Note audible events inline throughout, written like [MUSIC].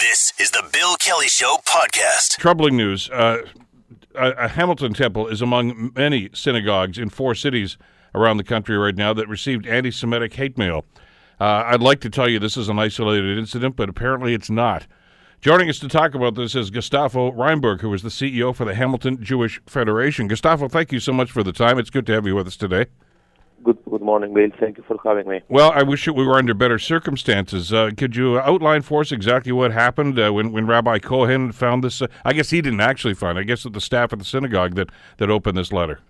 This is the Bill Kelly Show podcast. Troubling news. Uh, a, Hamilton Temple is among many synagogues in four cities around the country right now that received anti Semitic hate mail. Uh, I'd like to tell you this is an isolated incident, but apparently it's not. Joining us to talk about this is Gustavo Rymberg, who is the CEO for the Hamilton Jewish Federation. Gustavo, thank you so much for the time. It's good to have you with us today. Good, good morning, Bill. Thank you for having me. Well, I wish we were under better circumstances. Uh, could you outline for us exactly what happened uh, when, when Rabbi Cohen found this? Uh, I guess he didn't actually find. it. I guess it the staff at the synagogue that, that opened this letter.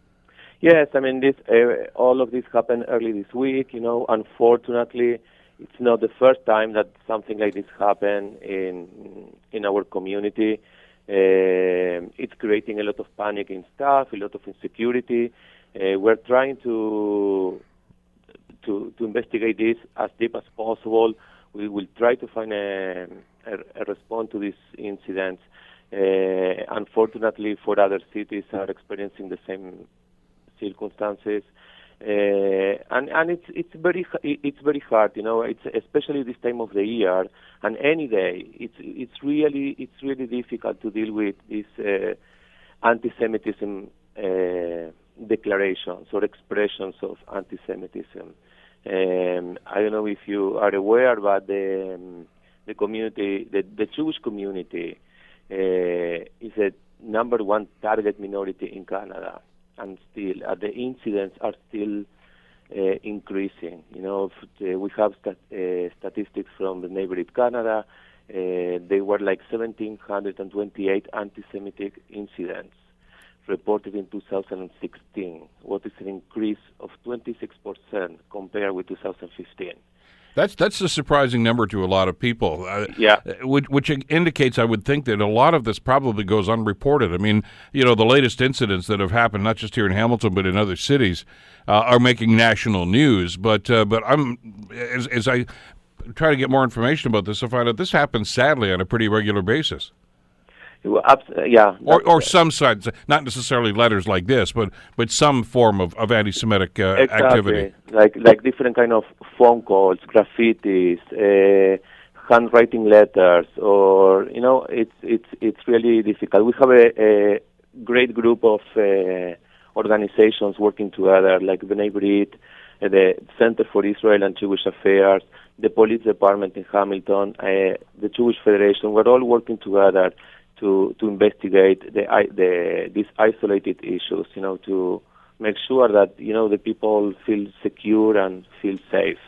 Yes, I mean this. Uh, all of this happened early this week. You know, unfortunately, it's not the first time that something like this happened in in our community. Uh, it's creating a lot of panic in staff, a lot of insecurity. Uh, we're trying to, to to investigate this as deep as possible. We will try to find a, a, a response to this incident. Uh, unfortunately, for other cities are experiencing the same circumstances, uh, and and it's it's very it's very hard, you know. It's especially this time of the year and any day. It's it's really it's really difficult to deal with this uh, anti-Semitism. Declarations or expressions of anti-Semitism. Um, I don't know if you are aware, but the um, the community, the, the Jewish community, uh, is a number one target minority in Canada, and still uh, the incidents are still uh, increasing. You know, uh, we have stat- uh, statistics from the neighboring Canada. Uh, they were like 1,728 anti-Semitic incidents reported in 2016, what is an increase of 26% compared with 2015. That's that's a surprising number to a lot of people. Uh, yeah, which, which, indicates, I would think, that a lot of this probably goes unreported. I mean, you know, the latest incidents that have happened, not just here in Hamilton but in other cities, uh, are making national news. But uh, but I'm as, as I try to get more information about this, I find out this happens sadly on a pretty regular basis. Yeah, or or some sides, not necessarily letters like this, but but some form of, of anti-Semitic uh, exactly. activity, like like different kind of phone calls, graffitis, uh, handwriting letters, or you know, it's it's it's really difficult. We have a, a great group of uh, organizations working together, like B'nai B'rith, uh, the Center for Israel and Jewish Affairs, the Police Department in Hamilton, uh, the Jewish Federation. We're all working together to to investigate the, the these isolated issues. You know, to make sure that you know the people feel secure and feel safe.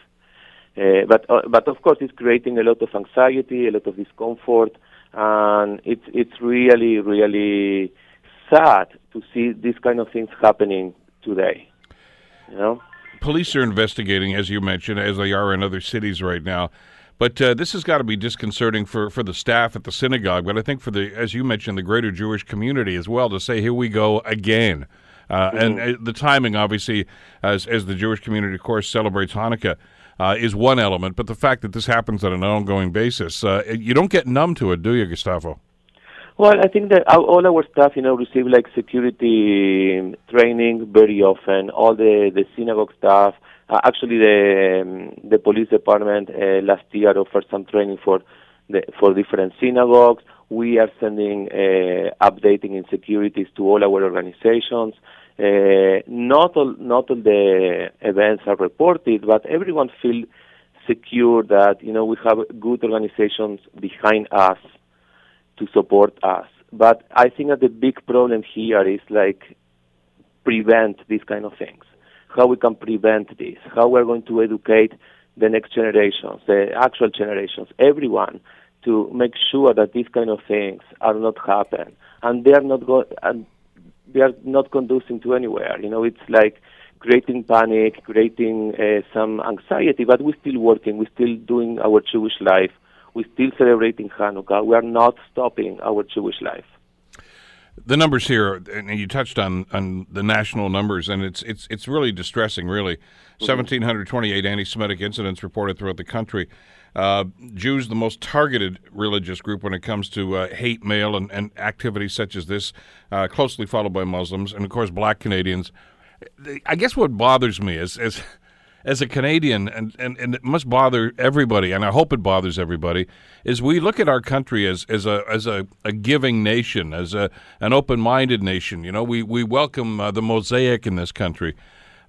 Uh, but uh, but of course, it's creating a lot of anxiety, a lot of discomfort, and it's it's really really sad to see these kind of things happening today. You know, police are investigating, as you mentioned, as they are in other cities right now. But uh, this has got to be disconcerting for, for the staff at the synagogue, but I think for the, as you mentioned, the greater Jewish community as well to say, here we go again. Uh, mm-hmm. And uh, the timing, obviously, as, as the Jewish community, of course, celebrates Hanukkah, uh, is one element. But the fact that this happens on an ongoing basis, uh, you don't get numb to it, do you, Gustavo? Well, I think that all our staff, you know, receive like security training very often. All the the synagogue staff, uh, actually, the um, the police department uh, last year offered some training for the, for different synagogues. We are sending uh, updating insecurities to all our organizations. Uh, not all not all the events are reported, but everyone feels secure that you know we have good organizations behind us to support us. But I think that the big problem here is like prevent these kind of things how we can prevent this, how we're going to educate the next generations, the actual generations, everyone, to make sure that these kind of things are not happen, and they are not go- and they are not conducing to anywhere. You know, it's like creating panic, creating uh, some anxiety, but we're still working, we're still doing our Jewish life, we're still celebrating Hanukkah. We are not stopping our Jewish life the numbers here, and you touched on, on the national numbers, and it's it's it's really distressing. Really, mm-hmm. seventeen hundred twenty-eight anti-Semitic incidents reported throughout the country. Uh, Jews, the most targeted religious group when it comes to uh, hate mail and, and activities such as this, uh, closely followed by Muslims, and of course, Black Canadians. I guess what bothers me is, is as a Canadian, and, and, and it must bother everybody, and I hope it bothers everybody, is we look at our country as, as a as a, a giving nation, as a an open minded nation. You know, we we welcome uh, the mosaic in this country,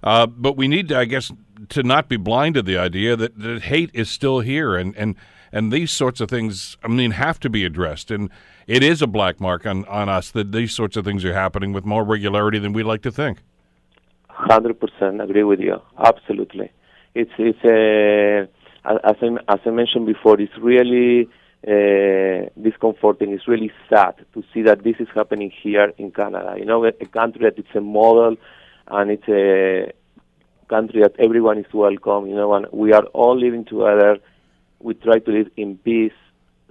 uh, but we need, to, I guess, to not be blind to the idea that, that hate is still here, and and and these sorts of things, I mean, have to be addressed, and it is a black mark on on us that these sorts of things are happening with more regularity than we like to think. Hundred percent agree with you. Absolutely, it's it's a as I, as I mentioned before, it's really uh, discomforting. It's really sad to see that this is happening here in Canada. You know, a, a country that it's a model, and it's a country that everyone is welcome. You know, and we are all living together. We try to live in peace,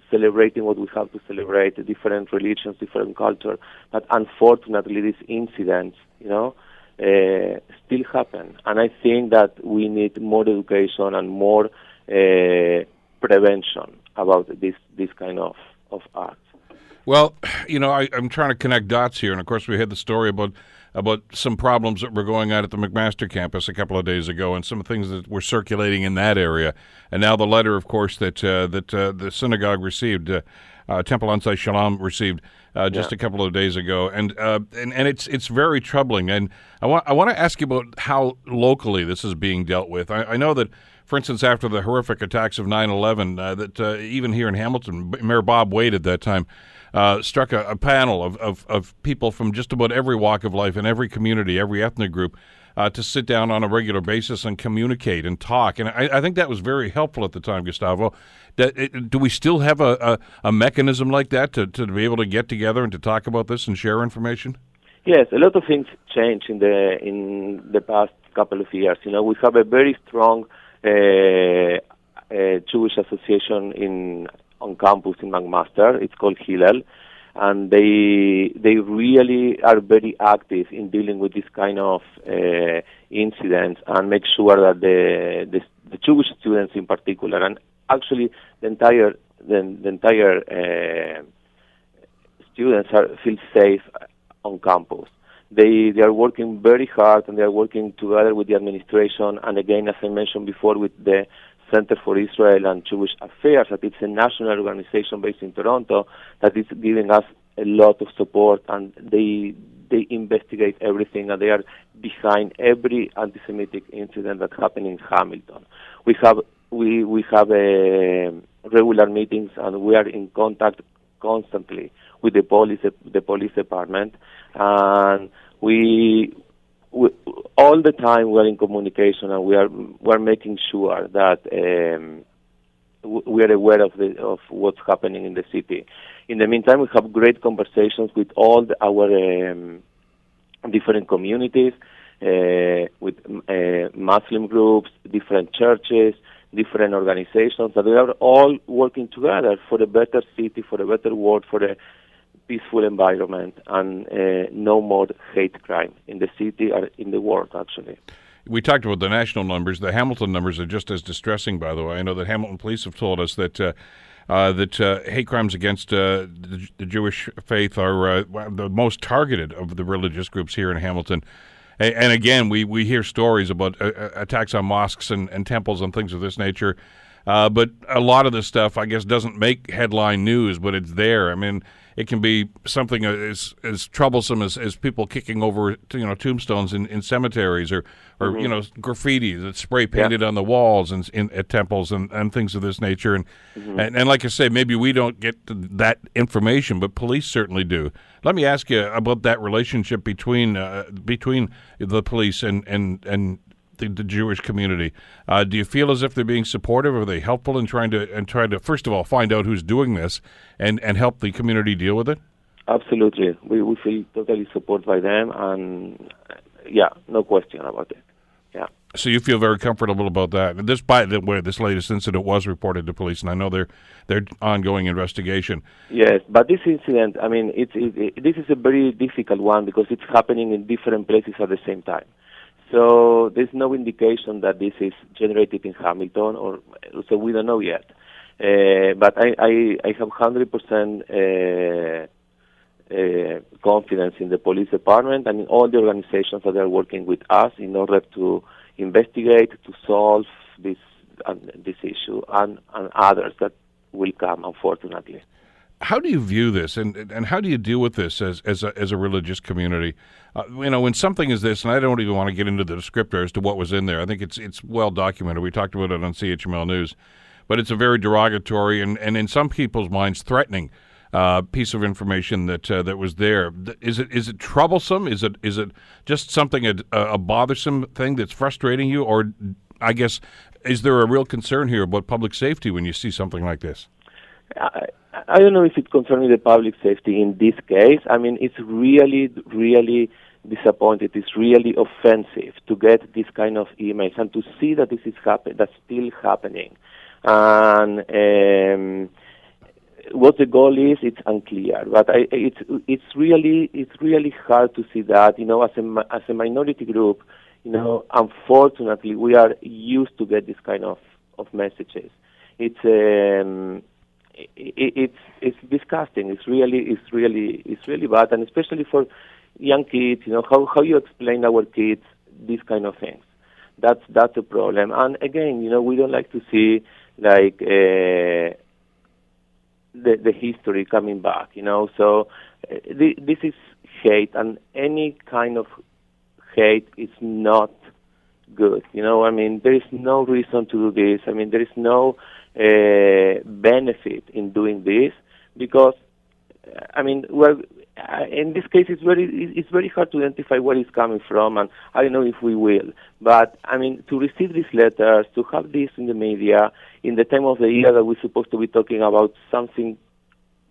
celebrating what we have to celebrate, different religions, different culture. But unfortunately, these incidents, you know uh, still happen. And I think that we need more education and more uh, prevention about this this kind of of acts. Well, you know, I, am trying to connect dots here, and of course, we had the story about about some problems that were going on at the McMaster campus a couple of days ago, and some things that were circulating in that area, and now the letter, of course, that uh, that uh, the synagogue received. Uh, uh, Temple Anshe Shalom received uh, just yeah. a couple of days ago, and uh, and and it's it's very troubling. And I want I want to ask you about how locally this is being dealt with. I, I know that, for instance, after the horrific attacks of 9/11, uh, that uh, even here in Hamilton, Mayor Bob Wade at that time. Uh, struck a, a panel of, of, of people from just about every walk of life in every community, every ethnic group, uh, to sit down on a regular basis and communicate and talk. And I, I think that was very helpful at the time, Gustavo. Do we still have a, a, a, mechanism like that to, to be able to get together and to talk about this and share information? Yes, a lot of things changed in the in the past couple of years. You know, we have a very strong uh, uh, Jewish association in on campus in McMaster. It's called Hillel and they they really are very active in dealing with this kind of uh, incidents and make sure that the, the, the Jewish students in particular and actually the entire the, the entire uh, students are feel safe on campus. They they are working very hard and they are working together with the administration and again as I mentioned before with the Center for Israel and Jewish Affairs, that it's a national organization based in Toronto that is giving us a lot of support, and they they investigate everything, and they are behind every anti-Semitic incident that happened in Hamilton. We have we we have uh, regular meetings, and we are in contact constantly with the police the police department, and we we, all the time we're in communication and we are we're making sure that um, we are aware of the of what's happening in the city. In the meantime, we have great conversations with all the, our um, different communities, uh, with uh, Muslim groups, different churches, different organizations that we are all working together for a better city, for a better world, for a peaceful environment and uh, no more hate crime in the city or in the world, actually. We talked about the national numbers. The Hamilton numbers are just as distressing, by the way. I know that Hamilton police have told us that. Uh, uh, that uh, hate crimes against uh, the, the, Jewish faith are uh, the most targeted of the religious groups here in Hamilton. And, again, we, we hear stories about uh, attacks on mosques and, and temples and things of this nature. but a lot of this stuff, I guess, doesn't make headline news, but it's there. I mean, it can be something as as troublesome as, as people kicking over you know tombstones in, in cemeteries or or mm-hmm. you know graffiti that's spray painted yeah. on the walls and in, at temples and, and things of this nature and, mm-hmm. and and like I say maybe we don't get that information but police certainly do. Let me ask you about that relationship between uh, between the police and and and the, the Jewish community. Uh, do you feel as if they're being supportive? Are they helpful in trying to and trying to first of all find out who's doing this and and help the community deal with it? Absolutely, we we feel totally supported by them, and yeah, no question about it. Yeah. So you feel very comfortable about that. This by the way, this latest incident was reported to police, and I know they're they're ongoing investigation. Yes, but this incident, I mean, it's it, it, this is a very difficult one because it's happening in different places at the same time. So there's no indication that this is generated in Hamilton, or so we don't know yet. Uh, but I, I, I have 100% uh, uh, confidence in the police department and in all the organizations that are working with us in order to investigate, to solve this uh, this issue and, and others that will come, unfortunately. How do you view this, and and how do you deal with this as as a, as a religious community? Uh, you know, when something is this, and I don't even want to get into the descriptor as to what was in there. I think it's it's well documented. We talked about it on CHML News, but it's a very derogatory and, and in some people's minds threatening uh, piece of information that uh, that was there. Is it is it troublesome? Is it is it just something a, a bothersome thing that's frustrating you, or I guess is there a real concern here about public safety when you see something like this? I, I don't know if it's concerning the public safety in this case. I mean, it's really, really disappointed. It's really offensive to get this kind of emails and to see that this is happen that's still happening. And um, what the goal is, it's unclear. But I, it's it's really it's really hard to see that. You know, as a as a minority group, you know, unfortunately, we are used to get this kind of of messages. It's um, it, it's it's disgusting. It's really it's really it's really bad, and especially for young kids. You know how how you explain our kids these kind of things. That's that's a problem. And again, you know, we don't like to see like uh, the the history coming back. You know, so uh, th- this is hate, and any kind of hate is not good. You know, I mean, there is no reason to do this. I mean, there is no uh, benefit in doing this because, uh, I mean, well, uh, in this case, it's very it's very hard to identify where it's coming from, and I don't know if we will. But I mean, to receive these letters, to have this in the media, in the time of the year that we're supposed to be talking about something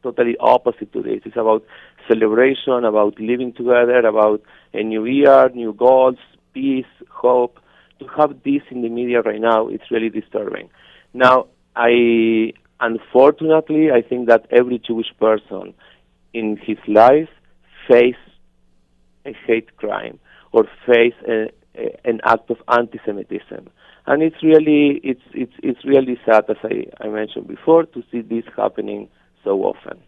totally opposite to this. It's about celebration, about living together, about a new year, new goals, peace, hope. To have this in the media right now, it's really disturbing. Now, I unfortunately I think that every Jewish person in his life face a hate crime or face a, a, an act of anti-Semitism, and it's really it's it's it's really sad, as I, I mentioned before, to see this happening so often.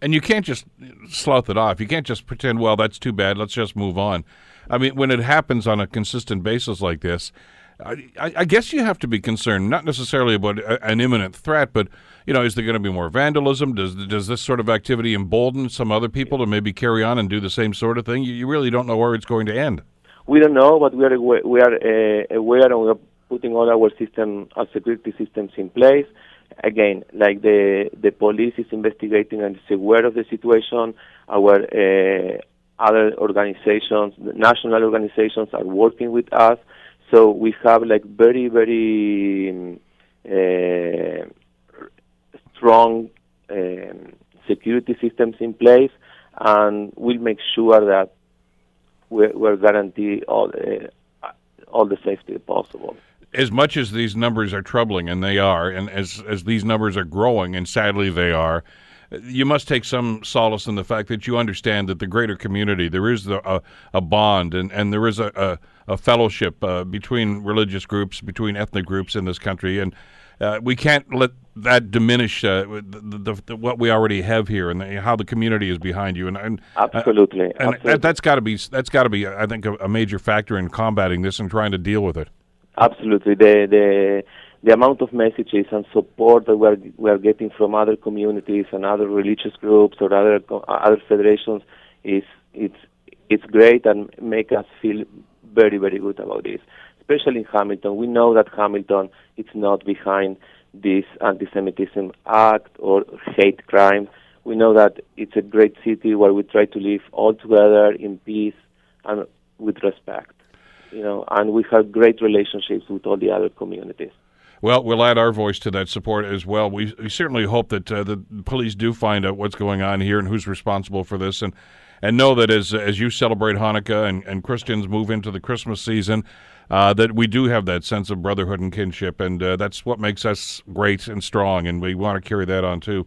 And you can't just slough it off. You can't just pretend, well, that's too bad. Let's just move on. I mean, when it happens on a consistent basis like this, I, I, guess you have to be concerned, not necessarily about a, an imminent threat, but you know, is there going to be more vandalism? Does does this sort of activity embolden some other people to maybe carry on and do the same sort of thing? You, you really don't know where it's going to end. We don't know, but we are we are uh, aware and we are putting all our system, our security systems in place. Again, like the the police is investigating and is aware of the situation. Our uh, other organizations, national organizations, are working with us so we have like very, very uh, strong um, security systems in place, and we'll make sure that we're, we're guarantee all uh, all the safety possible. As much as these numbers are troubling, and they are, and as as these numbers are growing, and sadly they are, you must take some solace in the fact that you understand that the greater community there is a, a bond and, and there is a, a, a fellowship uh, between religious groups, between ethnic groups in this country, and uh, we can't let that diminish uh, the, the, the, what we already have here and how the community is behind you. And, and absolutely, and absolutely. That, has got to be that's got to be I think a, major factor in combating this and trying to deal with it. Absolutely, the the the amount of messages and support that we are, we are getting from other communities and other religious groups or other other federations is it's it's great and make us feel very very good about this. Especially in Hamilton, we know that Hamilton is not behind this anti-Semitism act or hate crime. We know that it's a great city where we try to live all together in peace and with respect. You know, and we have great relationships with all the other communities. Well, we'll add our voice to that support as well. We, we certainly hope that uh, the police do find out what's going on here and who's responsible for this, and and know that as as you celebrate Hanukkah and, and Christians move into the Christmas season, uh, that we do have that sense of brotherhood and kinship, and uh, that's what makes us great and strong, and we want to carry that on too.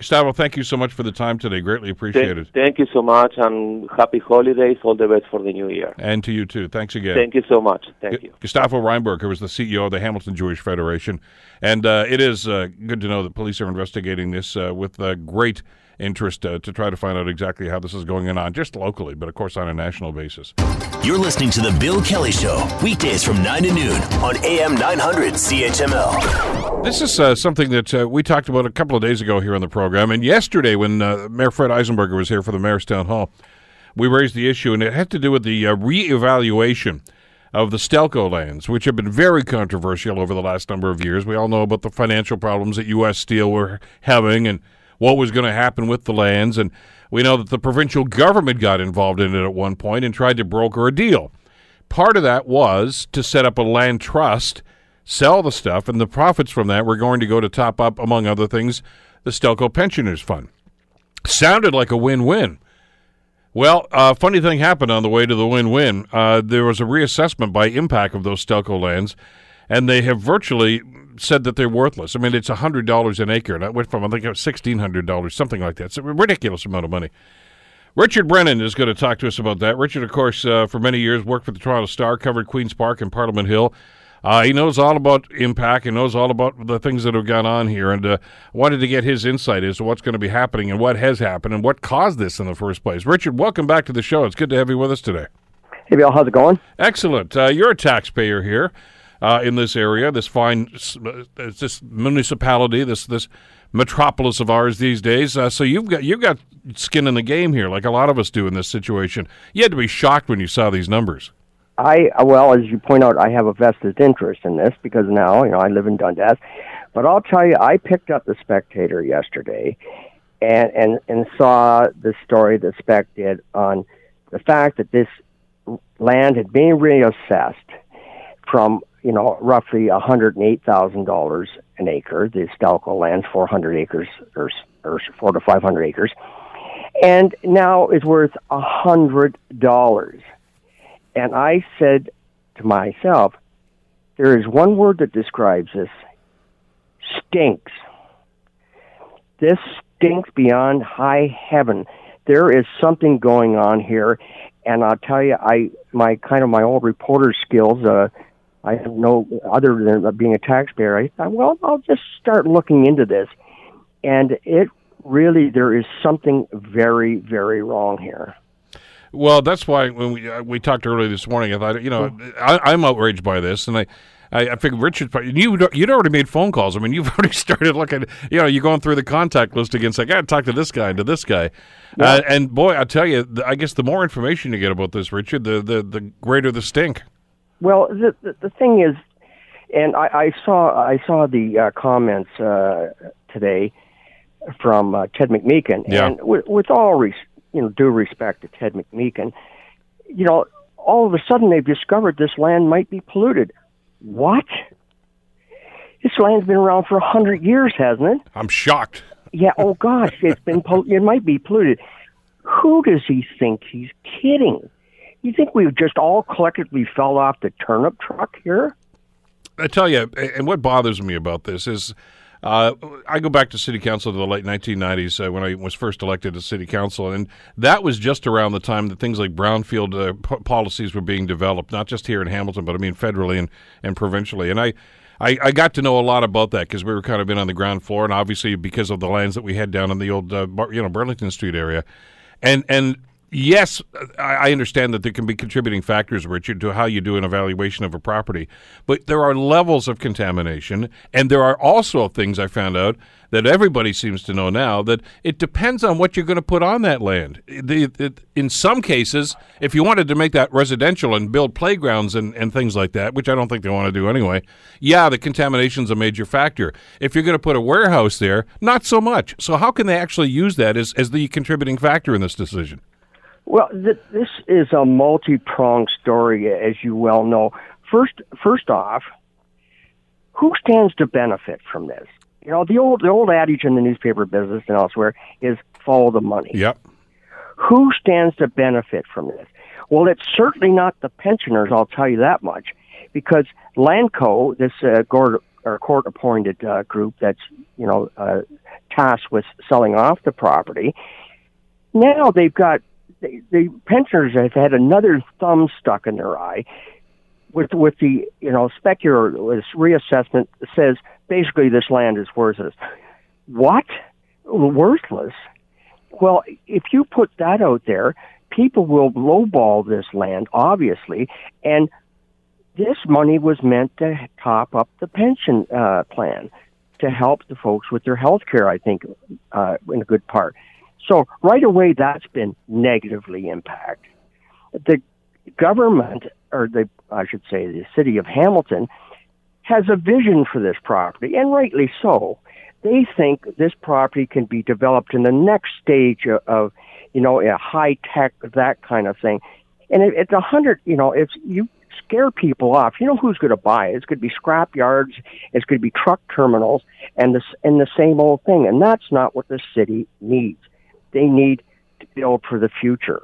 Gustavo, thank you so much for the time today. Greatly appreciated. Thank, thank you so much, and happy holidays. All the best for the new year. And to you too. Thanks again. Thank you so much. Thank G- you. Gustavo Rymberg, who was the CEO of the Hamilton Jewish Federation, and uh, it is uh, good to know that police are investigating this uh, with uh, great interest uh, to try to find out exactly how this is going on, just locally, but of course on a national basis. You're listening to The Bill Kelly Show, weekdays from 9 to noon on AM 900 CHML. This is uh, something that uh, we talked about a couple of days ago here on the program. And yesterday, when uh, Mayor Fred Eisenberger was here for the Mayor's Town Hall, we raised the issue, and it had to do with the uh, reevaluation of the Stelco lands, which have been very controversial over the last number of years. We all know about the financial problems that U.S. Steel were having and what was going to happen with the lands. And we know that the provincial government got involved in it at one point and tried to broker a deal. Part of that was to set up a land trust, sell the stuff, and the profits from that were going to go to top up, among other things, the Stelco Pensioners Fund. Sounded like a win win. Well, a uh, funny thing happened on the way to the win win. Uh, there was a reassessment by MPAC of those Stelco lands, and they have virtually said that they're worthless. I mean, it's hundred dollars an acre, and it went from I think it was sixteen hundred dollars, something like that. It's a ridiculous amount of money. Richard Brennan is going to talk to us about that. Richard, of course, uh, for many years worked for the Toronto Star, covered Queens Park and Parliament Hill. Uh, he knows all about MPAC and knows all about the things that have gone on here, and uh, wanted to get his insight as to what's going to be happening and what has happened and what caused this in the first place. Richard, welcome back to the show. It's good to have you with us today. Hey, Bill, how's it going? Excellent. Uh, you're a taxpayer here uh, in this area, this fine, uh, this municipality, this this metropolis of ours these days. Uh, so you've got you've got skin in the game here, like a lot of us do in this situation. You had to be shocked when you saw these numbers. I well, as you point out, I have a vested interest in this because now you know I live in Dundas. But I'll tell you, I picked up the Spectator yesterday, and and and saw the story the Spec did on the fact that this land had been reassessed from you know, roughly $108,000 an acre. The Stelco land's 400 acres or, or four to 500 acres. And now is worth a $100. And I said to myself, there is one word that describes this stinks. This stinks beyond high heaven. There is something going on here, and I'll tell you, I my kind of my old reporter skills. Uh, I have no other than being a taxpayer. I thought, well, I'll just start looking into this, and it really there is something very, very wrong here. Well, that's why when we uh, we talked earlier this morning, I thought, you know, I, am outraged by this, and I. I, I figured Richard, you you'd already made phone calls. I mean, you've [LAUGHS] already started looking. You know, you're going through the contact list again, against. I got to talk to this guy and to this guy, yeah. uh, and boy, I tell you, I guess the more information you get about this, Richard, the the, the greater the stink. Well, the, the, the thing is, and I, I saw I saw the uh, comments uh, today from uh, Ted McMeekin, yeah. and with, with all res- you know due respect to Ted McMeekin, you know, all of a sudden they've discovered this land might be polluted. What? This land's been around for a hundred years, hasn't it? I'm shocked. Yeah. Oh gosh, it's been. [LAUGHS] Pol- it might be polluted. Who does he think he's kidding? You think we've just all collectively fell off the turnip truck here? I tell you, and what bothers me about this is uh, I go back to city council to the late 1990s uh, when I was first elected to city council, and that was just around the time that things like brownfield uh, p- policies were being developed, not just here in Hamilton, but I mean federally and, and provincially. And I, I, I got to know a lot about that because we were kind of in on the ground floor, and obviously because of the lands that we had down in the old, uh, you know, Burlington Street area, and and yes, I understand that there can be contributing factors, Richard, to how you do an evaluation of a property. But there are levels of contamination, and there are also things I found out that everybody seems to know now that it depends on what you're going to put on that land. in some cases, if you wanted to make that residential and build playgrounds and, and things like that, which I don't think they want to do anyway, yeah, the contamination's a major factor. If you're going to put a warehouse there, not so much. So how can they actually use that as, as the contributing factor in this decision? Well, th- this is a multi-pronged story, as you well know. First, first off, who stands to benefit from this? You know, the old the old adage in the newspaper business and elsewhere is follow the money. Yep. Who stands to benefit from this? Well, it's certainly not the pensioners. I'll tell you that much, because Landco, this uh, court appointed uh, group that's you know uh, tasked with selling off the property, now they've got the, the pensioners have had another thumb stuck in their eye with with the you know specular this reassessment says basically this land is worthless. What? Worthless? Well, if you put that out there, people will lowball this land, obviously, and this money was meant to top up the pension uh, plan to help the folks with their health care, I think, uh, in a good part. So right away, that's been negatively impacted. The government, or the I should say, the city of Hamilton, has a vision for this property, and rightly so. They think this property can be developed in the next stage of, you know, a high tech, that kind of thing. And it, it's a hundred, you know, it's you scare people off. You know who's going to buy it? It's going to be scrap yards. It's going to be truck terminals, and this and the same old thing. And that's not what the city needs. They need to build for the future.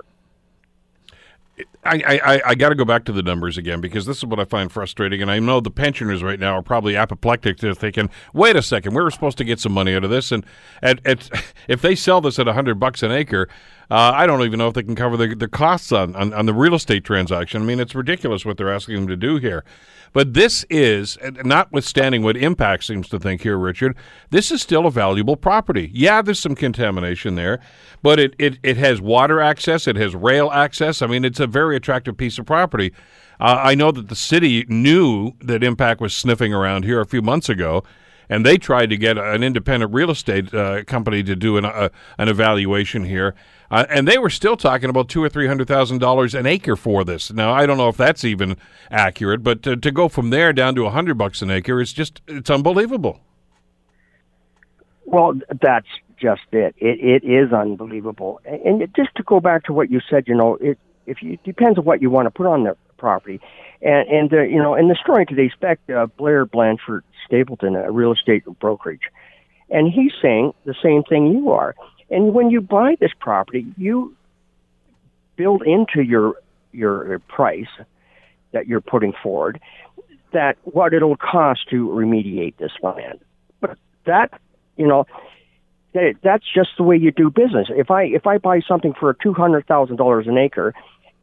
I, I, I got to go back to the numbers again because this is what I find frustrating, and I know the pensioners right now are probably apoplectic. They're thinking, "Wait a second, we were supposed to get some money out of this, and at, at [LAUGHS] if they sell this at a hundred bucks an acre, uh, I don't even know if they can cover the, the costs on, on, on the real estate transaction. I mean, it's ridiculous what they're asking them to do here. But this is, notwithstanding what MPAC seems to think here, Richard, this is still a valuable property. Yeah, there's some contamination there, but it, it, it has water access, it has rail access. I mean, it's a very attractive piece of property. Uh, I know that the city knew that MPAC was sniffing around here a few months ago and they tried to get an independent real estate uh, company to do an, uh, an evaluation here, uh, and they were still talking about two or three hundred thousand dollars an acre for this. Now I don't know if that's even accurate, but to, to go from there down to a hundred bucks an acre is just it's unbelievable. Well, that's just it. It it is unbelievable. And just to go back to what you said, you know, it if you it depends on what you want to put on the property. And and uh, you know, and the story today, spec uh, Blair Blanchard Stapleton, a real estate brokerage, and he's saying the same thing you are. And when you buy this property, you build into your your price that you're putting forward that what it'll cost to remediate this land. But that, you know, that, that's just the way you do business. If I if I buy something for two hundred thousand dollars an acre,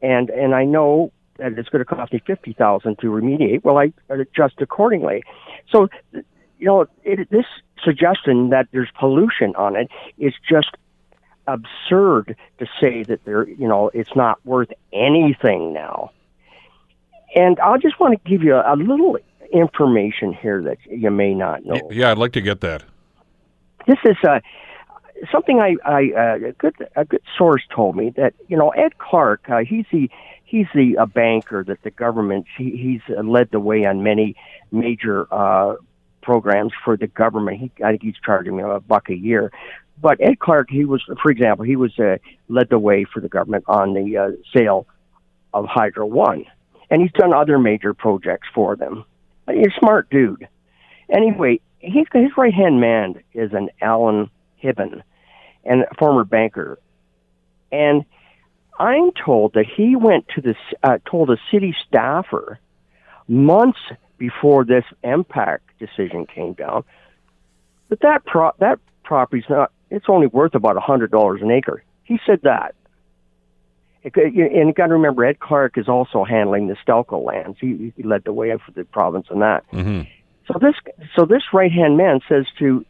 and and I know that it's going to cost me fifty thousand to remediate, well, I adjust accordingly. So, you know, it, this suggestion that there's pollution on it is just absurd to say that there, you know, it's not worth anything now. And I just want to give you a, a little information here that you may not know. Yeah, I'd like to get that. This is uh, something I, I uh, a good a good source told me that you know Ed Clark, uh, he's the he's the a banker that the government he, he's led the way on many major uh, programs for the government. He, I think he's charging me a buck a year. But Ed Clark, he was, for example, he was uh, led the way for the government on the uh, sale of Hydro One, and he's done other major projects for them. He's a smart dude. Anyway, he's his right hand man is an Alan Hibben, and a former banker, and I'm told that he went to the uh, told a city staffer months before this MPAC decision came down that that pro- that property's not it's only worth about a hundred dollars an acre. He said that. It, and you got to remember, Ed Clark is also handling the Stelco lands. He, he led the way for the province on that. Mm-hmm. So this so this right hand man says to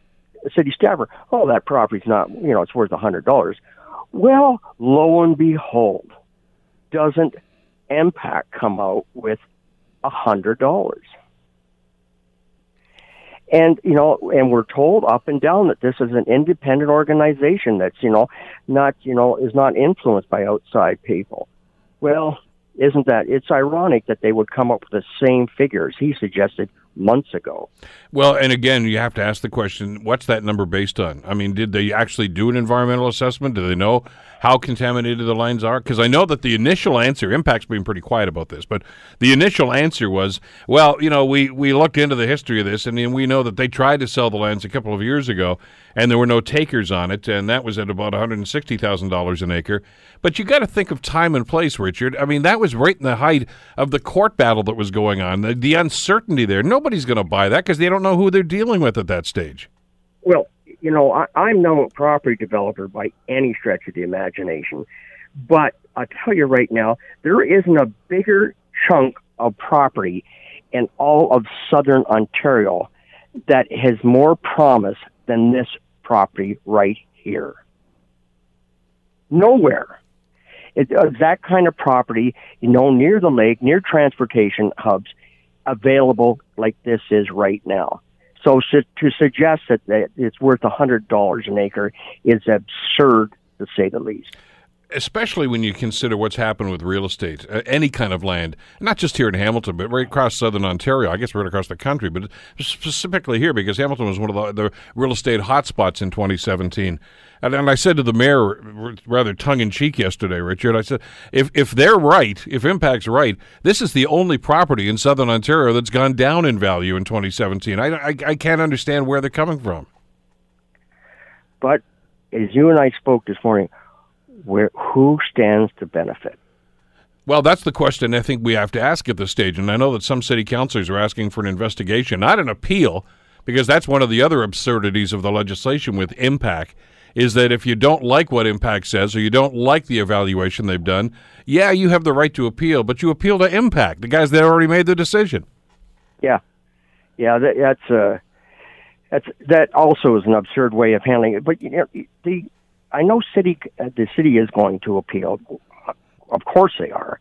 city staffer, "Oh, that property's not you know it's worth a hundred dollars." Well, lo and behold, doesn't MPAC come out with a hundred dollars? And you know, and we're told up and down that this is an independent organization that's you know not you know is not influenced by outside people. Well, isn't that it's ironic that they would come up with the same figures he suggested months ago. Well, and again, you have to ask the question: What's that number based on? I mean, did they actually do an environmental assessment? Do they know how contaminated the lines are? Because I know that the initial answer, MPAC's been pretty quiet about this, but the initial answer was, well, you know, we we looked into the history of this, and we know that they tried to sell the lands a couple of years ago, and there were no takers on it, and that was at about one hundred and sixty thousand dollars an acre. But you got to think of time and place, Richard. I mean, that was right in the height of the court battle that was going on, the, the uncertainty there. Nobody's going to buy that because they don't know who they're dealing with at that stage. Well, you know, I, I'm no property developer by any stretch of the imagination, but I tell you right now, there isn't a bigger chunk of property in all of southern Ontario that has more promise than this property right here. Nowhere. It's uh, that kind of property, you know, near the lake, near transportation hubs, available like this is right now. So to suggest that it's worth a hundred dollars an acre is absurd, to say the least especially when you consider what's happened with real estate, uh, any kind of land, not just here in Hamilton, but right across southern Ontario, I guess right across the country, but specifically here because Hamilton was one of the, the real estate hotspots in 2017. And, and, I said to the mayor, rather tongue in cheek yesterday, Richard, I said, if, if they're right, if MPAC's right, this is the only property in southern Ontario that's gone down in value in 2017. I, I, I can't understand where they're coming from. But as you and I spoke this morning, where who stands to benefit? Well, that's the question I think we have to ask at this stage. And I know that some city councilors are asking for an investigation, not an appeal, because that's one of the other absurdities of the legislation with MPAC is that if you don't like what MPAC says or you don't like the evaluation they've done, yeah, you have the right to appeal, but you appeal to MPAC, the guys that already made the decision. Yeah. Yeah, that, that's uh that's that also is an absurd way of handling it. But you know, the I know city uh, the city is going to appeal. Of course they are,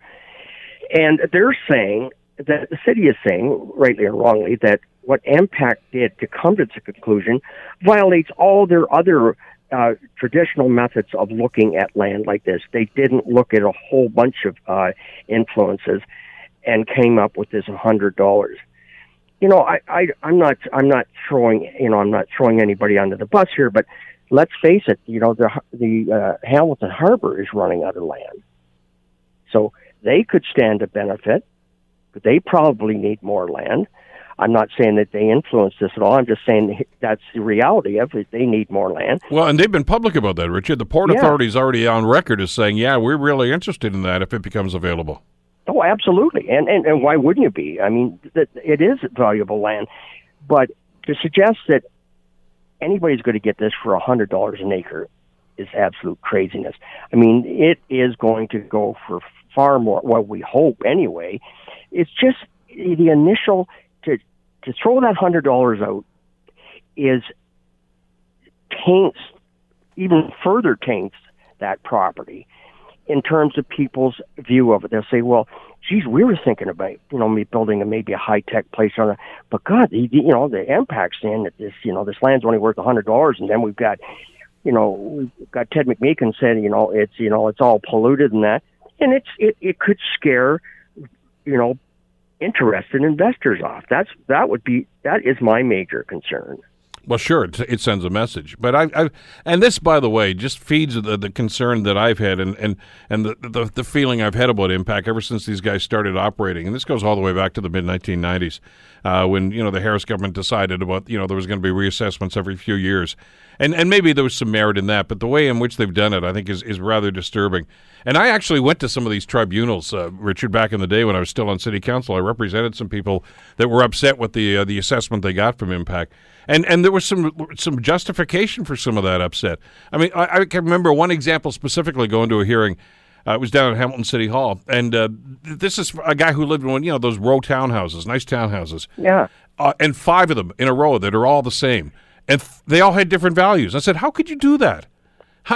and they're saying that the city is saying, rightly or wrongly, that what MPAC did to come to the conclusion violates all their other uh, traditional methods of looking at land like this. They didn't look at a whole bunch of uh, influences and came up with this hundred dollars. You know, I, I I'm not I'm not throwing you know I'm not throwing anybody under the bus here, but let's face it, you know, the the uh, Hamilton Harbor is running out of land, so they could stand to benefit, but they probably need more land. I'm not saying that they influence this at all. I'm just saying that's the reality of it. They need more land. Well, and they've been public about that, Richard. The Port yeah. Authority is already on record as saying, "Yeah, we're really interested in that if it becomes available." Oh, absolutely. And and, and why wouldn't you be? I mean, it is valuable land, but to suggest that anybody's going to get this for a hundred dollars an acre is absolute craziness. I mean, it is going to go for far more. Well, we hope anyway. It's just the initial to to throw that hundred dollars out is taints even further taints that property in terms of people's view of it. They'll say, well, geez, we were thinking about, you know, me building a, maybe a high tech place on it. But God, the, you know, the MPAC's in that this, you know, this land's only worth a hundred dollars. And then we've got, you know, we've got Ted McMeekin said, you know, it's, you know, it's all polluted and that. And it's, it, it could scare, you know, interested investors off. That's, that would be, that is my major concern. Well, sure, it, it, sends a message, but I, I, and this, by the way, just feeds the, the concern that I've had and and and the, the, the feeling I've had about MPAC ever since these guys started operating, and this goes all the way back to the mid 1990s, uh, when you know the Harris government decided about you know there was going to be reassessments every few years, and and maybe there was some merit in that, but the way in which they've done it, I think, is is rather disturbing. And I actually went to some of these tribunals, uh, Richard, back in the day when I was still on city council. I represented some people that were upset with the uh, the assessment they got from MPAC and and there was some some justification for some of that upset. I mean, I, I can remember one example specifically going to a hearing. Uh, it was down at Hamilton City Hall, and uh, this is a guy who lived in one, you know, those row townhouses, nice townhouses. Yeah. Uh, and five of them in a row that are all the same, and th- they all had different values. I said, "How could you do that?"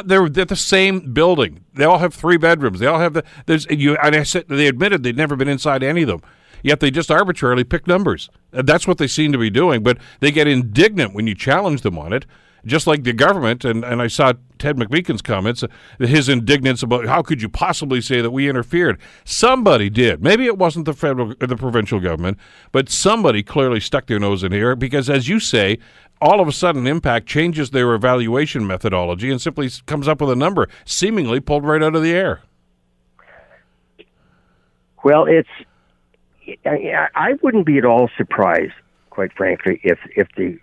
They're they're the same building. They all have three bedrooms. They all have the there's you. And I said they admitted they'd never been inside any of them yet they just arbitrarily pick numbers. That's what they seem to be doing, but they get indignant when you challenge them on it, just like the government. And, and I saw Ted McMeekin's comments, uh, his indignance about how could you possibly say that we interfered. Somebody did. Maybe it wasn't the federal the provincial government, but somebody clearly stuck their nose in here because, as you say, all of a sudden MPAC changes their evaluation methodology and simply comes up with a number seemingly pulled right out of the air well it's I wouldn't be at all surprised, quite frankly, if if the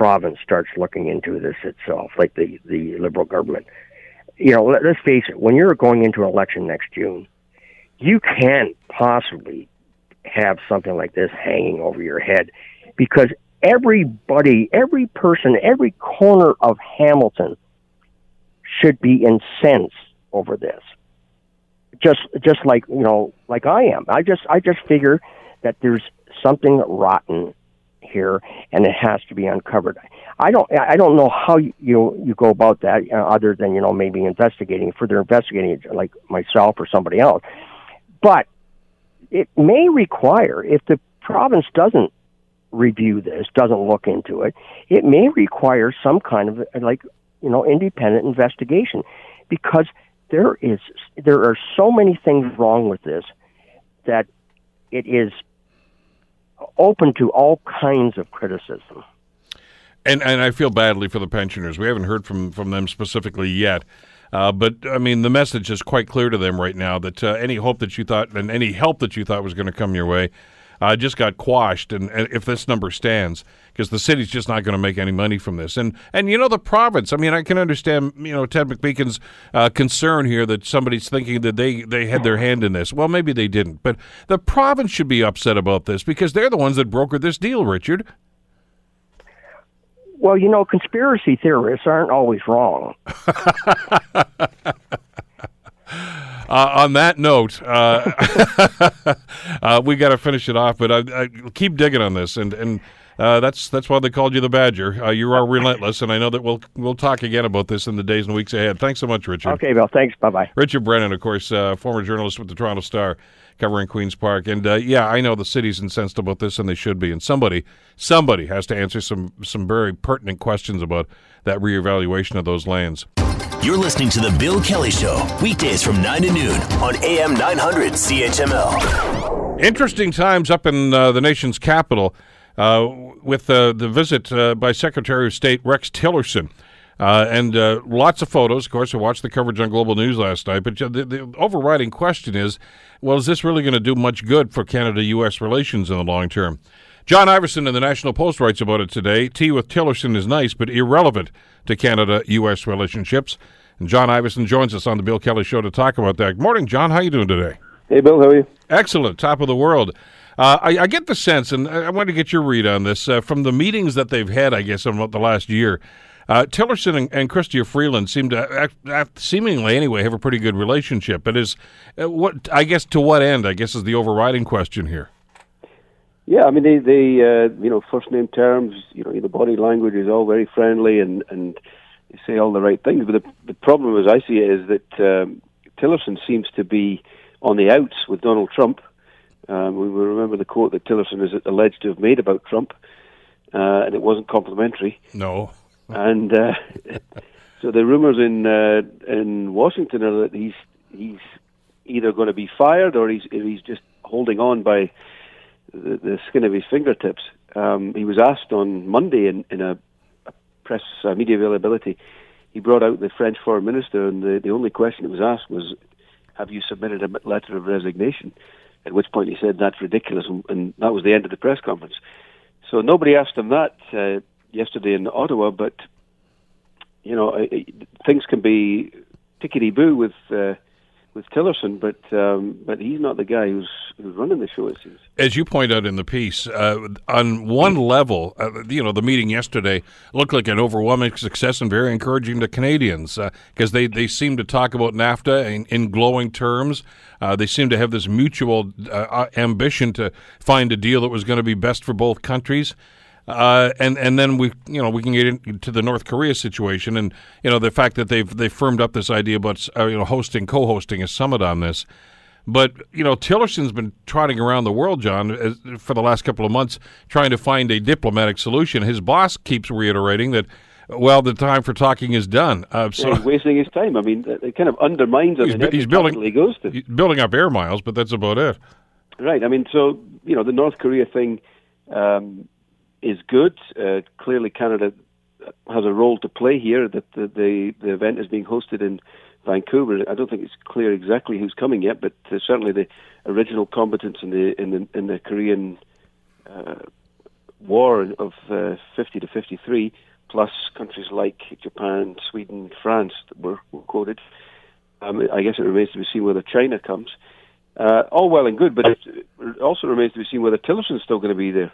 province starts looking into this itself, like the the liberal government. You know, let, us face it. When you're going into an election next June, you can't possibly have something like this hanging over your head because everybody, every person, every corner of Hamilton should be incensed over this just just like you know like I am. I just I just figure that there's something rotten here, and it has to be uncovered. I don't I don't know how you you go about that uh, other than you know maybe investigating further investigating like myself or somebody else, but it may require if the province doesn't review this, doesn't look into it, it may require some kind of like you know independent investigation because there is there are so many things wrong with this that it is open to all kinds of criticism. And and I feel badly for the pensioners. We haven't heard from from them specifically yet. Uh, but I mean, the message is quite clear to them right now that uh, any hope that you thought and any help that you thought was going to come your way uh, just got quashed. And, and, if this number stands, because the city's just not going to make any money from this. And and you know the province. I mean, I can understand you know Ted McMeekin's uh, concern here that somebody's thinking that they they had their hand in this. Well, maybe they didn't, but the province should be upset about this because they're the ones that brokered this deal, Richard. Well, you know, conspiracy theorists aren't always wrong. [LAUGHS] Uh, on that note, uh, [LAUGHS] uh, we got to finish it off. But I, I, keep digging on this, and and uh, that's that's why they called you the Badger. Uh, you are relentless, and I know that we'll we'll talk again about this in the days and weeks ahead. Thanks so much, Richard. Okay, Bill. Thanks. Bye bye. Richard Brennan, of course, uh, former journalist with the Toronto Star, covering Queens Park, and yeah, I know the city's incensed about this, and they should be. And somebody somebody has to answer some some very pertinent questions about that reevaluation of those lands. You're listening to The Bill Kelly Show, weekdays from 9 to noon on AM 900 CHML. Interesting times up in uh, the nation's capital uh, with uh, the visit uh, by Secretary of State Rex Tillerson. Uh, and uh, lots of photos. Of course, I watched the coverage on Global News last night. But the, the overriding question is well, is this really going to do much good for Canada U.S. relations in the long term? John Ivison in the National Post writes about it today. Tea with Tillerson is nice, but irrelevant to Canada U.S. relationships. And John Ivison joins us on the Bill Kelly Show to talk about that. Good Morning, John. How are you doing today? Hey, Bill. How are you? Excellent. Top of the world. Uh, I, I, get the sense, and I want to get your read on this uh, from the meetings that they've had, I guess, in the last year. Uh, Tillerson and, and Chrystia Freeland seem to, act, act, seemingly anyway, have a pretty good relationship. But is uh, what I guess to what end? I guess is the overriding question here. Yeah, I mean, they, they uh, you know, first name terms, you know, the body language is all very friendly and, and they say all the right things. But the, the problem, as I see it, is that um, Tillerson seems to be on the outs with Donald Trump. Um, we will remember the quote that Tillerson is alleged to have made about Trump, uh, and it wasn't complimentary. No. And uh, [LAUGHS] so the rumors in uh, in Washington are that he's he's either going to be fired or he's he's just holding on by the, the skin of his fingertips. Um, he was asked on Monday in, in a, a press uh, media availability. He brought out the French foreign minister, and the, the only question that was asked was, "Have you submitted a letter of resignation?" At which point he said, "That's ridiculous," and, and that was the end of the press conference. So nobody asked him that uh, yesterday in Ottawa, but you know, things can be tickety boo with. Uh, with Tillerson, but um, but he's not the guy who's who's running the show. It seems. As you point out in the piece, uh, on one level, uh, you know, the meeting yesterday looked like an overwhelming success and very encouraging to Canadians because uh, they they seem to talk about NAFTA in, in glowing terms. Uh, they seem to have this mutual uh, ambition to find a deal that was going to be best for both countries. Uh, and and then we you know we can get into the North Korea situation and you know the fact that they've they firmed up this idea about uh, you know hosting co-hosting a summit on this. But you know Tillerson's been trotting around the world, John, as, for the last couple of months, trying to find a diplomatic solution. His boss keeps reiterating that well, the time for talking is done. Uh, so yeah, he's wasting his time. I mean, it kind of undermines he's, he's building he goes to. He's building up air miles, but that's about it. Right. I mean, so you know, the North Korea thing. Um, is good. Uh, clearly, Canada has a role to play here. That the, the, the event is being hosted in Vancouver. I don't think it's clear exactly who's coming yet, but uh, certainly the original combatants in the in the in the Korean uh, War of uh, 50 to 53, plus countries like Japan, Sweden, France were, were quoted. Um, I guess it remains to be seen whether China comes. Uh, all well and good, but it also remains to be seen whether Tillerson's still going to be there.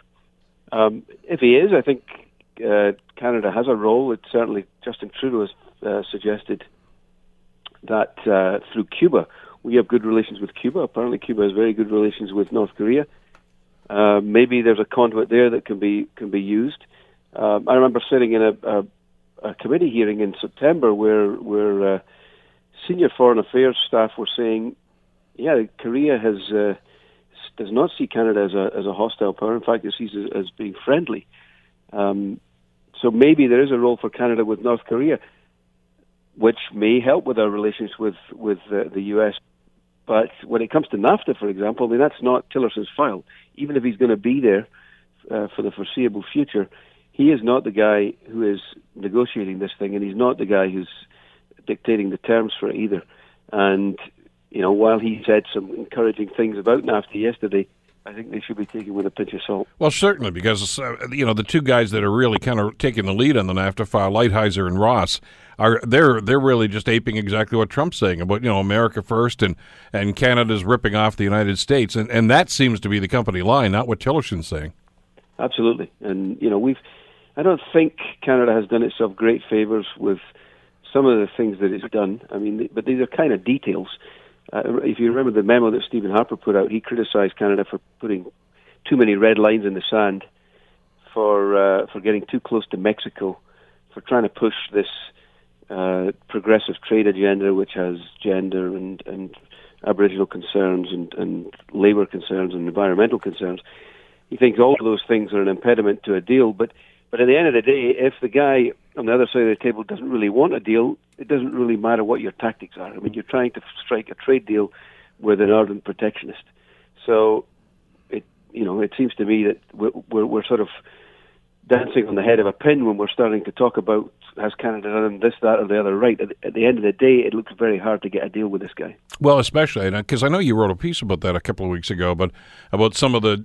Um, if he is, I think uh, Canada has a role. It certainly Justin Trudeau has uh, suggested that uh, through Cuba, we have good relations with Cuba. Apparently, Cuba has very good relations with North Korea. Uh, maybe there's a conduit there that can be can be used. Um, I remember sitting in a, a, a committee hearing in September where where uh, senior foreign affairs staff were saying, "Yeah, Korea has uh, does not see Canada as a as a hostile power. In fact, it sees it as being friendly." Um, so maybe there is a role for Canada with North Korea, which may help with our relations with with uh, the U.S. But when it comes to NAFTA, for example, I mean that's not Tillerson's file. Even if he's going to be there uh, for the foreseeable future, he is not the guy who is negotiating this thing, and he's not the guy who's dictating the terms for it either. And you know, while he said some encouraging things about NAFTA yesterday, I think they should be taken with a pinch of salt. Well, certainly, because uh, you know the two guys that are really kind of taking the lead on the NAFTA file, Lighthizer and Ross, are they're they're really just aping exactly what Trump's saying about you know America first and and Canada's ripping off the United States, and and that seems to be the company line, not what Tillerson's saying. Absolutely, and you know we've I don't think Canada has done itself great favors with some of the things that it's done. I mean, but these are kind of details. Uh, if you remember the memo that Stephen Harper put out, he criticized Canada for putting too many red lines in the sand, for uh, for getting too close to Mexico, for trying to push this uh, progressive trade agenda, which has gender and and Aboriginal concerns and, and labour concerns and environmental concerns. He thinks all of those things are an impediment to a deal, but but at the end of the day, if the guy on the other side of the table doesn't really want a deal, it doesn't really matter what your tactics are. I mean, you're trying to strike a trade deal with an ardent protectionist. So, it you know, it seems to me that we're, we're, we're sort of dancing on the head of a pin when we're starting to talk about has Canada done this, that, or the other right. At, at the end of the day, it looks very hard to get a deal with this guy. Well, especially because I know you wrote a piece about that a couple of weeks ago, but about some of the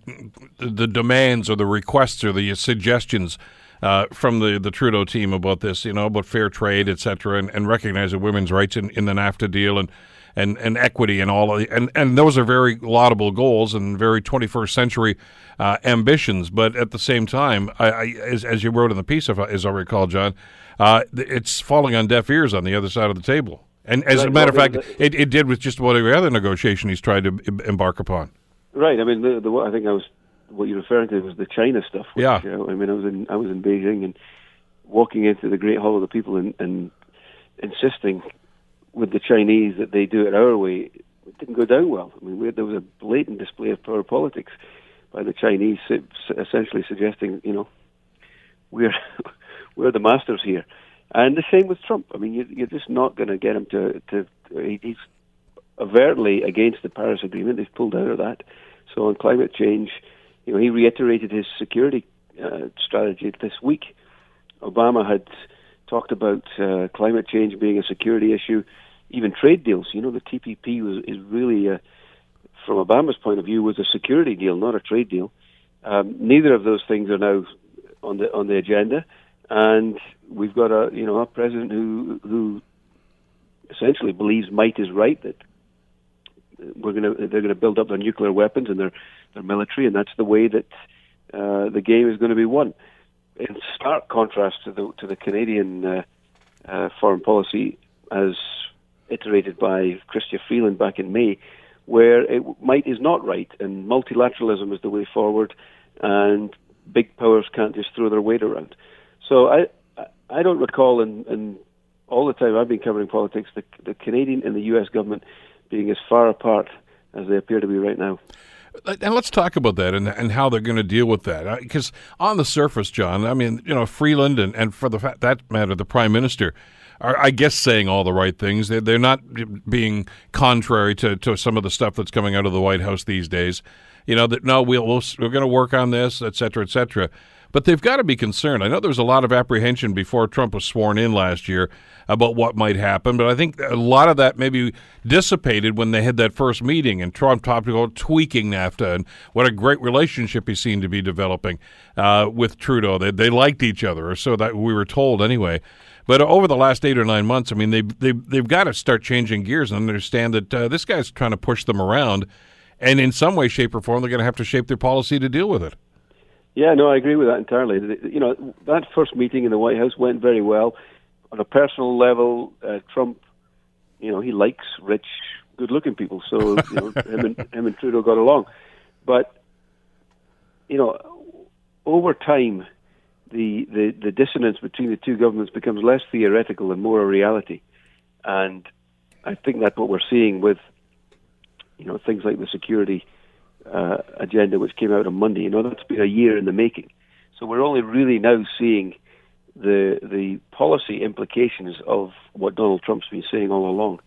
the demands or the requests or the suggestions uh, from the, the Trudeau team about this, you know, about fair trade, et cetera, and, and recognizing women's rights in, in the NAFTA deal and, and, and equity and all of the, and, and those are very laudable goals and very 21st century uh, ambitions. But at the same time, I, I, as, as you wrote in the piece, as I recall, John, uh, it's falling on deaf ears on the other side of the table. And as right, a matter well, of fact, the, it, it did with just about every other negotiation he's tried to embark upon. Right. I mean, the, the, I think I was what you're referring to was the China stuff. Which, yeah. You know, I mean, I was in I was in Beijing and walking into the Great Hall of the People and, and insisting with the Chinese that they do it our way. It didn't go down well. I mean, we there was a blatant display of power politics by the Chinese, essentially suggesting, you know, we're [LAUGHS] we're the masters here. And the same with Trump. I mean, you're, just not going to get him to, to. He's overtly against the Paris Agreement. They've pulled out of that. So on climate change, you know, he reiterated his security uh, strategy this week. Obama had talked about uh, climate change being a security issue, even trade deals. You know, the TPP was is really, a, from Obama's point of view, was a security deal, not a trade deal. Um, neither of those things are now on the on the agenda, and we've got a you know a president who who essentially believes might is right that we're going to they're going to build up their nuclear weapons and their their military, and that's the way that uh, the game is going to be won. In stark contrast to the to the Canadian uh, uh, foreign policy as iterated by Chrystia Freeland back in May, where it might is not right, and multilateralism is the way forward, and big powers can't just throw their weight around. So I I don't recall in, in all the time I've been covering politics the the Canadian and the U.S. government being as far apart as they appear to be right now. And let's talk about that and, and how they're going to deal with that. Because on the surface, John, I mean, you know, Freeland and, and for the that matter, the prime minister are, I guess, saying all the right things. They're, they're not being contrary to, to some of the stuff that's coming out of the White House these days. You know, that no, we'll, we'll we're going to work on this, et cetera, et cetera. But they've got to be concerned. I know there was a lot of apprehension before Trump was sworn in last year about what might happen, but I think a lot of that maybe dissipated when they had that first meeting and Trump talked about tweaking NAFTA and what a great relationship he seemed to be developing uh, with Trudeau. They, they liked each other, or so that we were told anyway. But over the last eight or nine months, I mean, they they they've got to start changing gears and understand that uh, this guy's trying to push them around, and in some way, shape, or form, they're going to have to shape their policy to deal with it. Yeah, no, I agree with that entirely. You know, that first meeting in the White House went very well. On a personal level, uh, Trump, you know, he likes rich, good-looking people, so you know, [LAUGHS] him and him and Trudeau got along. But you know, over time, the, the, the dissonance between the two governments becomes less theoretical and more a reality. And I think that's what we're seeing with, you know, things like the security uh, agenda, which came out on Monday. You know, that's been a year in the making. So we're only really now seeing the the policy implications of what Donald Trump's been saying all along.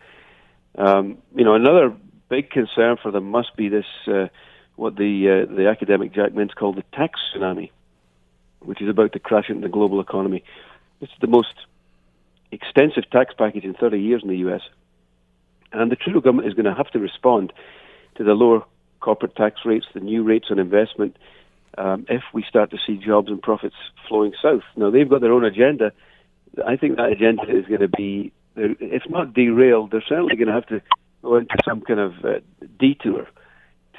Um, you know, another big concern for them must be this uh, what the uh, the academic Jack Mintz called the tax tsunami, which is about to crash into the global economy. It's the most extensive tax package in 30 years in the U.S. And the Trudeau government is going to have to respond to the lower corporate tax rates, the new rates on investment, um, if we start to see jobs and profits flowing south. Now, they've got their own agenda. I think that agenda is going to be, if not derailed, they're certainly going to have to go into some kind of uh, detour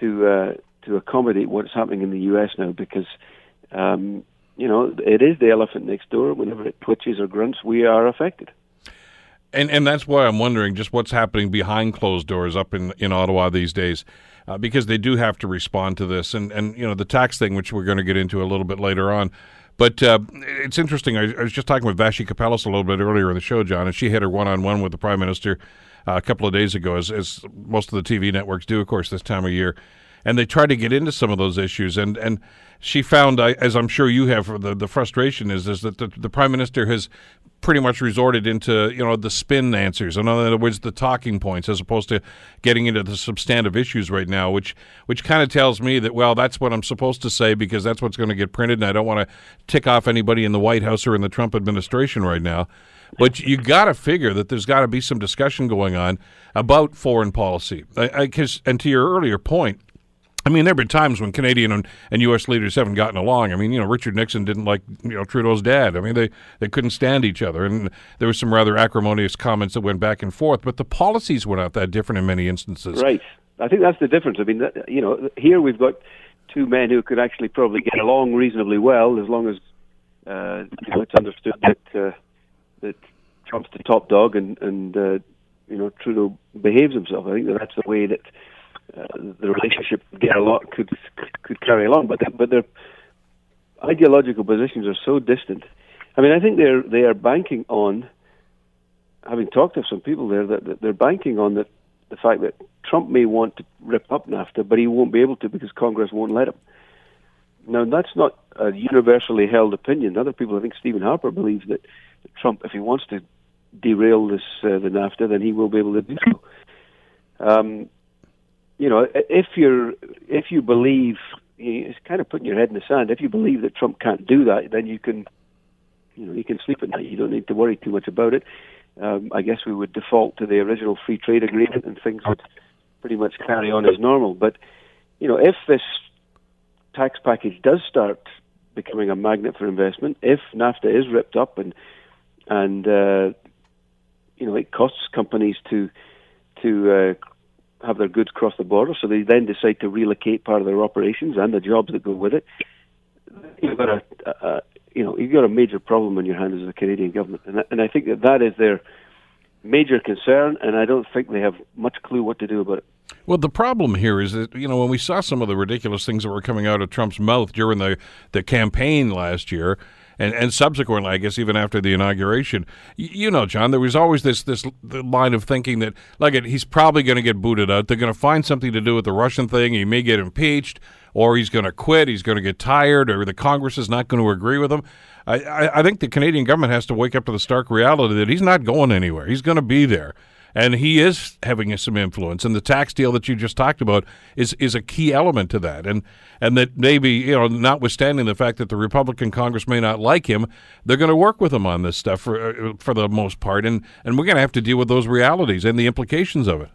to uh, to accommodate what's happening in the U.S. now because, um, you know, it is the elephant next door. Whenever it twitches or grunts, we are affected. And and that's why I'm wondering just what's happening behind closed doors up in, in Ottawa these days, uh, because they do have to respond to this, and and you know the tax thing, which we're going to get into a little bit later on. But uh, it's interesting. I, I, was just talking with Vassy Kapelos a little bit earlier in the show, John, and she had her one-on-one with the Prime Minister uh, a couple of days ago, as, as most of the TV networks do, of course, this time of year and they try to get into some of those issues. And and she found, as I'm sure you have, the the frustration is is that the, the prime minister has pretty much resorted into you know the spin answers. In other words the talking points as opposed to getting into the substantive issues right now which which kind of tells me that well that's what I'm supposed to say because that's what's going to get printed and I don't want to tick off anybody in the White House or in the Trump administration right now. But you got to figure that there's got to be some discussion going on about foreign policy. Because and to your earlier point I mean, there have been times when Canadian and, and, U.S. leaders haven't gotten along. I mean, you know, Richard Nixon didn't like you know Trudeau's dad. I mean, they they couldn't stand each other, and there were some rather acrimonious comments that went back and forth. But the policies were not that different in many instances. Right. I think that's the difference. I mean, you know, here we've got two men who could actually probably get along reasonably well as long as uh, you know, it's understood that uh, that Trump's the top dog and and uh, you know Trudeau behaves himself. I think that that's the way that uh, the relationship get a lot could could carry along, but but their ideological positions are so distant. I mean, I think they're they are banking on. Having talked to some people there, that, that they're banking on that the fact that Trump may want to rip up NAFTA, but he won't be able to because Congress won't let him. Now, that's not a universally held opinion. Other people, I think Stephen Harper believes that Trump, if he wants to derail this uh, the NAFTA, then he will be able to do so. Um, you know, if you're if you believe, it's kind of putting your head in the sand. If you believe that Trump can't do that, then you can, you know, you can sleep at night. You don't need to worry too much about it. Um, I guess we would default to the original free trade agreement, and things would pretty much carry on as normal. But you know, if this tax package does start becoming a magnet for investment, if NAFTA is ripped up and and uh, you know it costs companies to to uh, have their goods cross the border, so they then decide to relocate part of their operations and the jobs that go with it. You've got a, a you know you've got a major problem on your hands as a Canadian government, and and I think that that is their major concern, and I don't think they have much clue what to do about it. Well, the problem here is that you know when we saw some of the ridiculous things that were coming out of Trump's mouth during the the campaign last year, and and subsequently, I guess even after the inauguration, you know, John, there was always this this line of thinking that like he's probably going to get booted out. They're going to find something to do with the Russian thing. He may get impeached, or he's going to quit. He's going to get tired, or the Congress is not going to agree with him. I, I, I think the Canadian government has to wake up to the stark reality that he's not going anywhere. He's going to be there and he is having some influence. And the tax deal that you just talked about is is a key element to that. And and that maybe you know, notwithstanding the fact that the Republican Congress may not like him, they're going to work with him on this stuff for uh, for the most part. And and we're going to have to deal with those realities and the implications of it.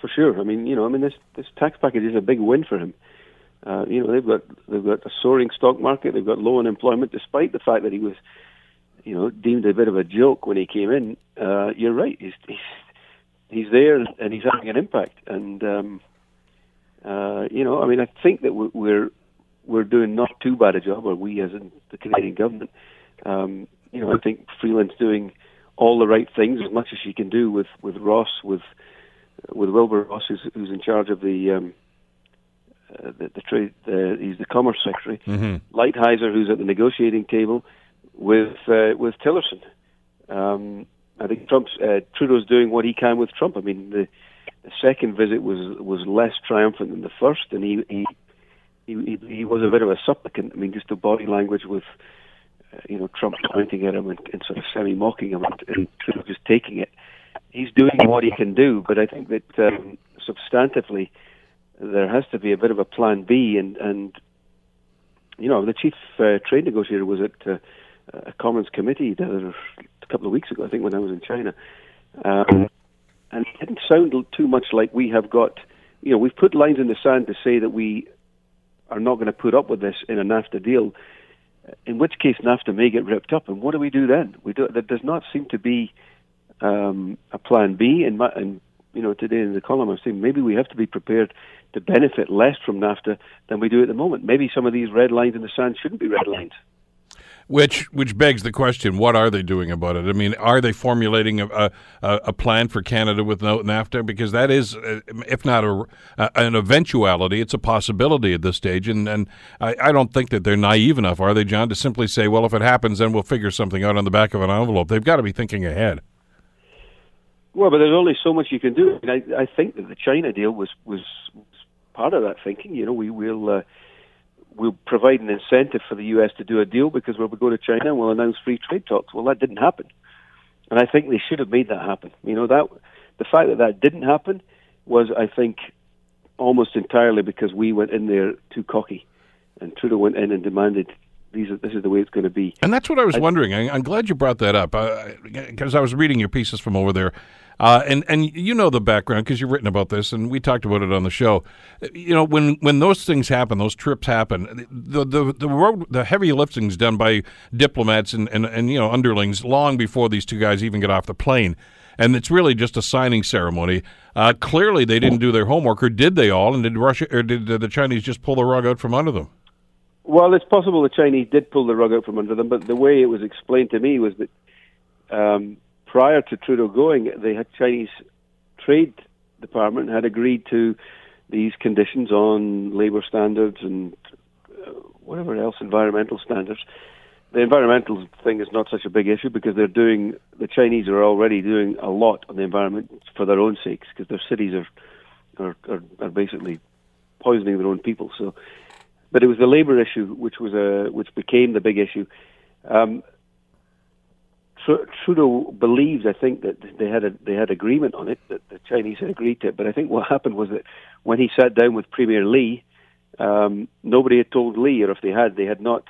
For sure. I mean, you know, I mean, this this tax package is a big win for him. Uh, you know, they've got they've got a soaring stock market. They've got low unemployment, despite the fact that he was you know, deemed a bit of a joke when he came in. Uh, you're right. He's, he's he's there and he's having an impact. And um, uh, you know, I mean, I think that we're we're doing not too bad a job, or we as in the Canadian government. Um, you know, I think Freeland's doing all the right things as much as she can do with with Ross, with with Wilbur Ross, who's, who's in charge of the um, uh, the, the trade. Uh, he's the commerce secretary. Mm-hmm. Lighthizer, who's at the negotiating table with uh, with Tillerson. Um, I think Trump's uh, Trudeau's doing what he can with Trump. I mean, the, the second visit was was less triumphant than the first, and he he he, he was a bit of a supplicant. I mean, just the body language with uh, you know Trump pointing at him and, and sort of semi mocking him, and, and Trudeau just taking it. He's doing what he can do, but I think that um, substantively there has to be a bit of a plan B, and and you know the chief uh, trade negotiator was at uh, a Commons committee the other, a couple of weeks ago, I think, when I was in China, um, and it didn't sound too much like we have got. You know, we've put lines in the sand to say that we are not going to put up with this in a NAFTA deal. In which case, NAFTA may get ripped up, and what do we do then? We do. There does not seem to be um, a plan B. And, and you know, today in the column, I'm saying maybe we have to be prepared to benefit less from NAFTA than we do at the moment. Maybe some of these red lines in the sand shouldn't be red lines. Which which begs the question: What are they doing about it? I mean, are they formulating a a, a plan for Canada with no NAFTA? Because that is, uh, if not a, an eventuality, it's a possibility at this stage. And and I, I don't think that they're naive enough, are they, John, to simply say, "Well, if it happens, then we'll figure something out on the back of an envelope." They've got to be thinking ahead. Well, but there's only so much you can do. I, I, I think that the China deal was was part of that thinking. You know, we will. Uh, we'll provide an incentive for the U.S. to do a deal because when we go to China and we'll announce free trade talks. Well, that didn't happen, and I think they should have made that happen. You know that the fact that that didn't happen was, I think, almost entirely because we went in there too cocky, and Trudeau went in and demanded. These are, this is the way it's going to be. And that's what I was I, wondering. I, am glad you brought that up because uh, I was reading your pieces from over there. Uh, and and you know the background because you've written about this, and we talked about it on the show. You know when when those things happen, those trips happen. The the the road, the heavy lifting's done by diplomats and, and and you know underlings long before these two guys even get off the plane, and it's really just a signing ceremony. Uh, clearly, they didn't do their homework, or did they all? And did Russia or did the Chinese just pull the rug out from under them? Well, it's possible the Chinese did pull the rug out from under them, but the way it was explained to me was that. Um, prior to Trudeau going, the Chinese Trade Department had agreed to these conditions on labour standards and uh, whatever else, environmental standards. The environmental thing is not such a big issue because they're doing, the Chinese are already doing a lot on the environment for their own sakes because their cities are, are, are, are basically poisoning their own people. So, but it was the labour issue which was a which became the big issue. Um, Trudeau believes, I think, that they had a, they had agreement on it, that the Chinese had agreed to it. But I think what happened was that when he sat down with Premier Li, um, nobody had told Li, or if they had, they had not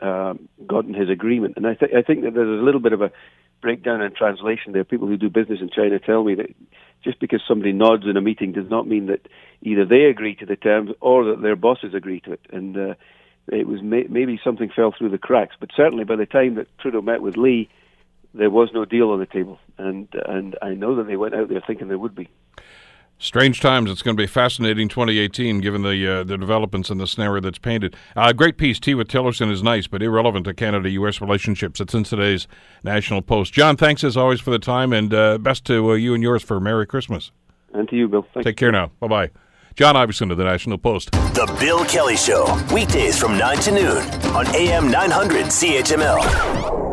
um, gotten his agreement. And I, I think that there's a little bit of a breakdown in translation there. People who do business in China tell me that just because somebody nods in a meeting does not mean that either they agree to the terms or that their bosses agree to it. And uh, it was may- maybe something fell through the cracks. But certainly by the time that Trudeau met with Li, there was no deal on the table, and and I know that they went out there thinking there would be. Strange times. It's going to be fascinating 2018, given the uh, the developments and the scenario that's painted. Uh, great piece. Tea with Tillerson is nice, but irrelevant to Canada-U.S. relationships. It's in today's National Post. John, thanks as always for the time, and uh, best to uh, you and yours for Merry Christmas. And to you, Bill. Thank Take care now. Bye bye. John Ivison of the National Post. The Bill Kelly Show, weekdays from 9 to noon on AM 900 CHML.